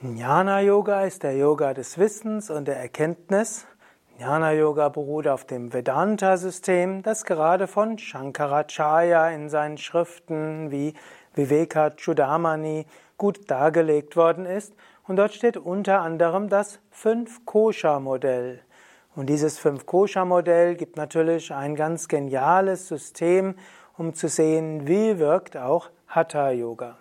Jnana Yoga ist der Yoga des Wissens und der Erkenntnis. Jnana Yoga beruht auf dem Vedanta-System, das gerade von Shankaracharya in seinen Schriften wie Viveka Chudamani gut dargelegt worden ist. Und dort steht unter anderem das Fünf-Kosha-Modell. Und dieses Fünf-Kosha-Modell gibt natürlich ein ganz geniales System, um zu sehen, wie wirkt auch Hatha-Yoga.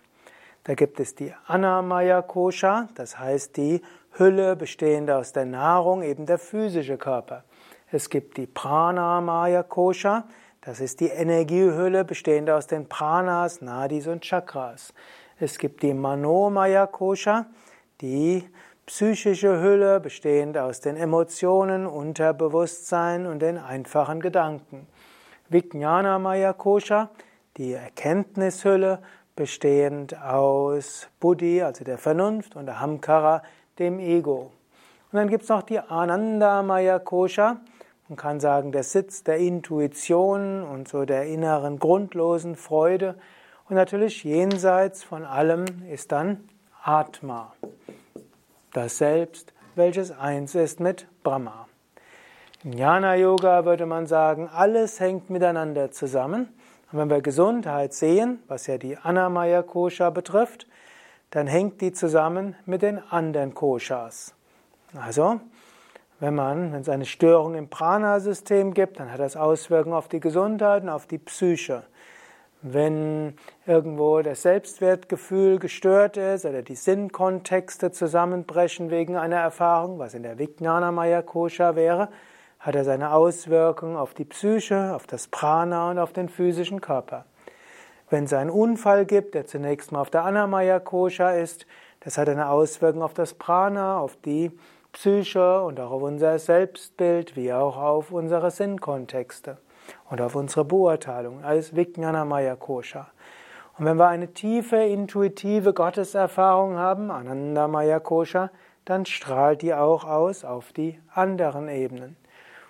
Da gibt es die Anamaya Kosha, das heißt die Hülle bestehend aus der Nahrung, eben der physische Körper. Es gibt die Pranamaya Kosha, das ist die Energiehülle bestehend aus den Pranas, Nadis und Chakras. Es gibt die Manomaya Kosha, die psychische Hülle bestehend aus den Emotionen, Unterbewusstsein und den einfachen Gedanken. Vijnanamaya Kosha, die Erkenntnishülle bestehend aus Buddhi, also der Vernunft, und Ahamkara, dem Ego. Und dann gibt es noch die Anandamaya Kosha. Man kann sagen, der Sitz der Intuition und so der inneren grundlosen Freude. Und natürlich jenseits von allem ist dann Atma, das Selbst, welches eins ist mit Brahma. In Jnana Yoga würde man sagen, alles hängt miteinander zusammen. Und wenn wir Gesundheit sehen, was ja die Anamaya Kosha betrifft, dann hängt die zusammen mit den anderen Koshas. Also, wenn man, wenn es eine Störung im Prana-System gibt, dann hat das Auswirkungen auf die Gesundheit und auf die Psyche. Wenn irgendwo das Selbstwertgefühl gestört ist oder die Sinnkontexte zusammenbrechen wegen einer Erfahrung, was in der Vijnana Maya Kosha wäre, hat er seine Auswirkungen auf die Psyche, auf das Prana und auf den physischen Körper. Wenn es einen Unfall gibt, der zunächst mal auf der Anamaya Kosha ist, das hat eine Auswirkung auf das Prana, auf die Psyche und auch auf unser Selbstbild, wie auch auf unsere Sinnkontexte und auf unsere Beurteilung. Alles Vijnana Maya Kosha. Und wenn wir eine tiefe, intuitive Gotteserfahrung haben, Ananda Maya Kosha, dann strahlt die auch aus auf die anderen Ebenen.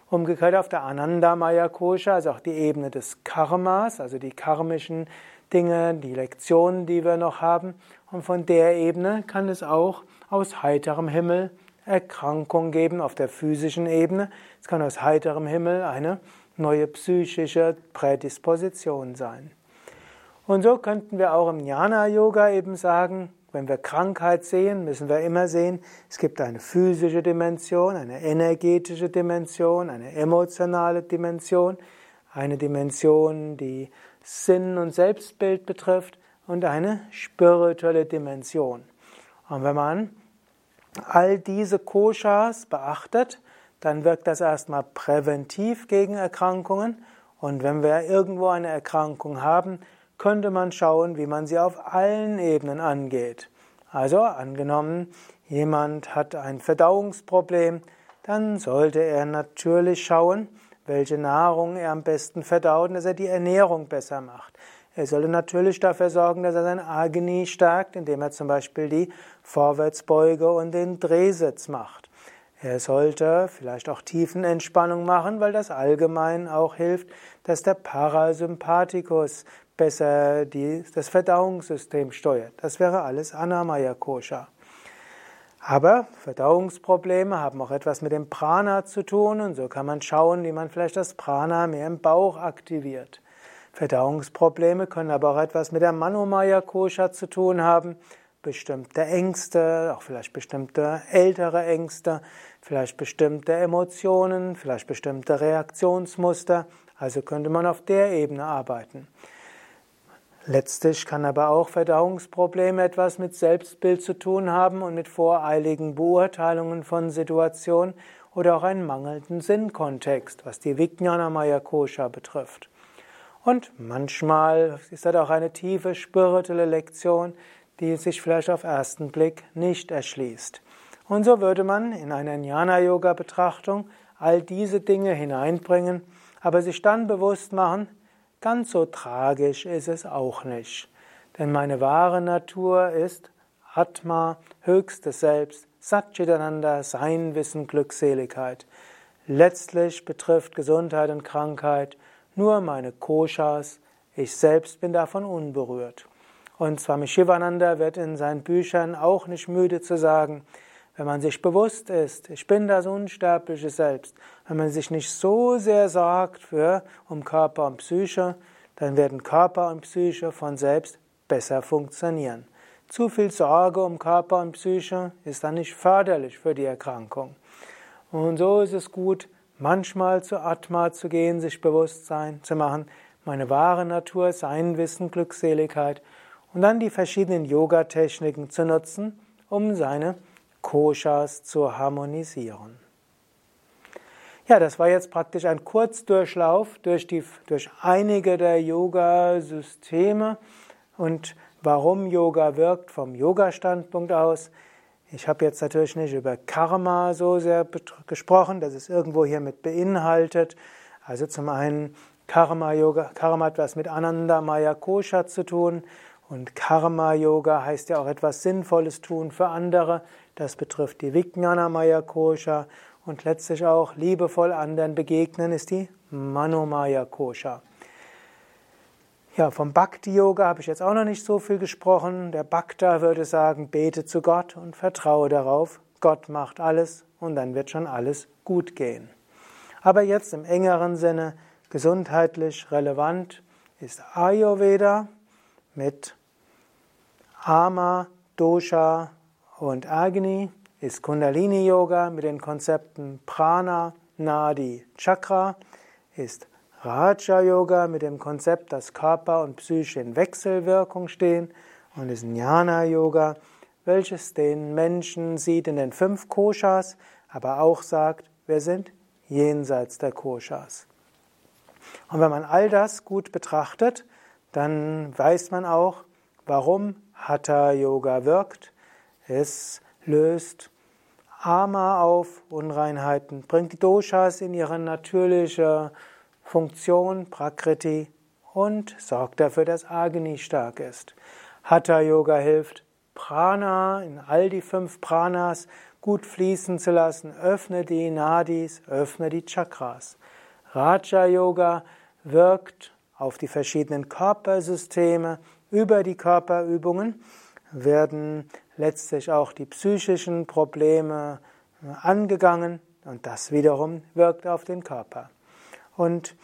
Umgekehrt auf der Anandamaya Kosha, also auch die Ebene des Karmas, also die karmischen Dinge, die Lektionen, die wir noch haben. Und von der Ebene kann es auch aus heiterem Himmel Erkrankung geben auf der physischen Ebene. Es kann aus heiterem Himmel eine neue psychische Prädisposition sein. Und so könnten wir auch im Jnana Yoga eben sagen, wenn wir Krankheit sehen, müssen wir immer sehen, es gibt eine physische Dimension, eine energetische Dimension, eine emotionale Dimension, eine Dimension, die Sinn und Selbstbild betrifft und eine spirituelle Dimension. Und wenn man all diese Koshas beachtet, dann wirkt das erstmal präventiv gegen Erkrankungen. Und wenn wir irgendwo eine Erkrankung haben, könnte man schauen, wie man sie auf allen Ebenen angeht. Also angenommen, jemand hat ein Verdauungsproblem, dann sollte er natürlich schauen, welche Nahrung er am besten verdaut und dass er die Ernährung besser macht. Er sollte natürlich dafür sorgen, dass er sein Agni stärkt, indem er zum Beispiel die Vorwärtsbeuge und den Drehsitz macht. Er sollte vielleicht auch Tiefenentspannung machen, weil das allgemein auch hilft, dass der Parasympathikus besser die, das Verdauungssystem steuert. Das wäre alles Anamaya Kosha. Aber Verdauungsprobleme haben auch etwas mit dem Prana zu tun und so kann man schauen, wie man vielleicht das Prana mehr im Bauch aktiviert. Verdauungsprobleme können aber auch etwas mit der Manomaya Kosha zu tun haben. Bestimmte Ängste, auch vielleicht bestimmte ältere Ängste, vielleicht bestimmte Emotionen, vielleicht bestimmte Reaktionsmuster. Also könnte man auf der Ebene arbeiten. Letztlich kann aber auch Verdauungsprobleme etwas mit Selbstbild zu tun haben und mit voreiligen Beurteilungen von Situationen oder auch einen mangelnden Sinnkontext, was die Vijnanamaya Kosha betrifft. Und manchmal ist das auch eine tiefe spirituelle Lektion, die sich vielleicht auf ersten Blick nicht erschließt. Und so würde man in einer Jnana-Yoga-Betrachtung all diese Dinge hineinbringen, aber sich dann bewusst machen, Ganz so tragisch ist es auch nicht. Denn meine wahre Natur ist Atma, höchstes Selbst, Satchitananda, Sein, Wissen, Glückseligkeit. Letztlich betrifft Gesundheit und Krankheit nur meine Koshas, ich selbst bin davon unberührt. Und Swami Shivananda wird in seinen Büchern auch nicht müde zu sagen, wenn man sich bewusst ist, ich bin das unsterbliche Selbst, wenn man sich nicht so sehr sorgt für, um Körper und Psyche, dann werden Körper und Psyche von selbst besser funktionieren. Zu viel Sorge um Körper und Psyche ist dann nicht förderlich für die Erkrankung. Und so ist es gut, manchmal zu Atma zu gehen, sich Bewusstsein zu machen, meine wahre Natur, sein Wissen, Glückseligkeit und dann die verschiedenen Yoga-Techniken zu nutzen, um seine Koshas zu harmonisieren. Ja, das war jetzt praktisch ein Kurzdurchlauf durch, die, durch einige der Yoga-Systeme und warum Yoga wirkt vom Yoga-Standpunkt aus. Ich habe jetzt natürlich nicht über Karma so sehr gesprochen, das ist irgendwo hier mit beinhaltet. Also zum einen Karma Yoga, Karma hat was mit Ananda Maya Kosha zu tun und Karma Yoga heißt ja auch etwas Sinnvolles tun für andere. Das betrifft die Vijnana Maya Kosha und letztlich auch liebevoll anderen begegnen ist die Manomaya Kosha. Ja, vom Bhakti Yoga habe ich jetzt auch noch nicht so viel gesprochen. Der Bhakta würde sagen, bete zu Gott und vertraue darauf, Gott macht alles und dann wird schon alles gut gehen. Aber jetzt im engeren Sinne gesundheitlich relevant ist Ayurveda mit Ama, Dosha und Agni ist Kundalini Yoga mit den Konzepten Prana, Nadi, Chakra, ist Raja Yoga mit dem Konzept, dass Körper und Psyche in Wechselwirkung stehen und ist Jnana Yoga, welches den Menschen sieht in den fünf Koshas, aber auch sagt, wir sind jenseits der Koshas. Und wenn man all das gut betrachtet, dann weiß man auch, warum Hatha Yoga wirkt. Es löst Ama auf, Unreinheiten, bringt die Doshas in ihre natürliche Funktion, Prakriti und sorgt dafür, dass Agni stark ist. Hatha Yoga hilft, Prana in all die fünf Pranas gut fließen zu lassen, öffne die Nadis, öffne die Chakras. Raja Yoga wirkt auf die verschiedenen Körpersysteme, über die Körperübungen werden letztlich auch die psychischen Probleme angegangen und das wiederum wirkt auf den Körper. Und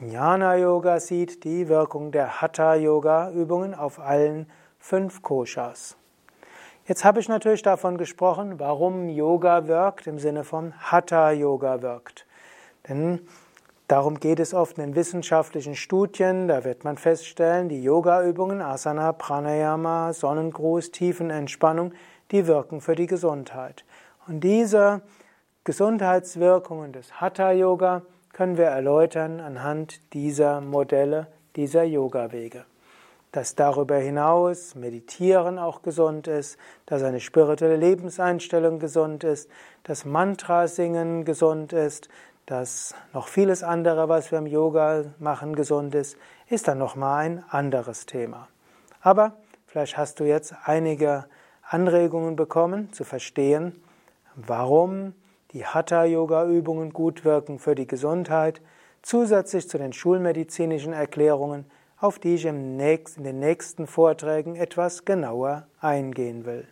Jnana Yoga sieht die Wirkung der Hatha Yoga Übungen auf allen fünf Koshas. Jetzt habe ich natürlich davon gesprochen, warum Yoga wirkt im Sinne von Hatha Yoga wirkt. Denn Darum geht es oft in wissenschaftlichen Studien. Da wird man feststellen, die Yoga-Übungen, Asana, Pranayama, Sonnengruß, Tiefenentspannung, die wirken für die Gesundheit. Und diese Gesundheitswirkungen des Hatha-Yoga können wir erläutern anhand dieser Modelle, dieser Yoga-Wege. Dass darüber hinaus Meditieren auch gesund ist, dass eine spirituelle Lebenseinstellung gesund ist, dass Mantra singen gesund ist, dass noch vieles andere, was wir im Yoga machen, gesund ist, ist dann nochmal ein anderes Thema. Aber vielleicht hast du jetzt einige Anregungen bekommen, zu verstehen, warum die Hatha-Yoga-Übungen gut wirken für die Gesundheit, zusätzlich zu den schulmedizinischen Erklärungen, auf die ich in den nächsten Vorträgen etwas genauer eingehen will.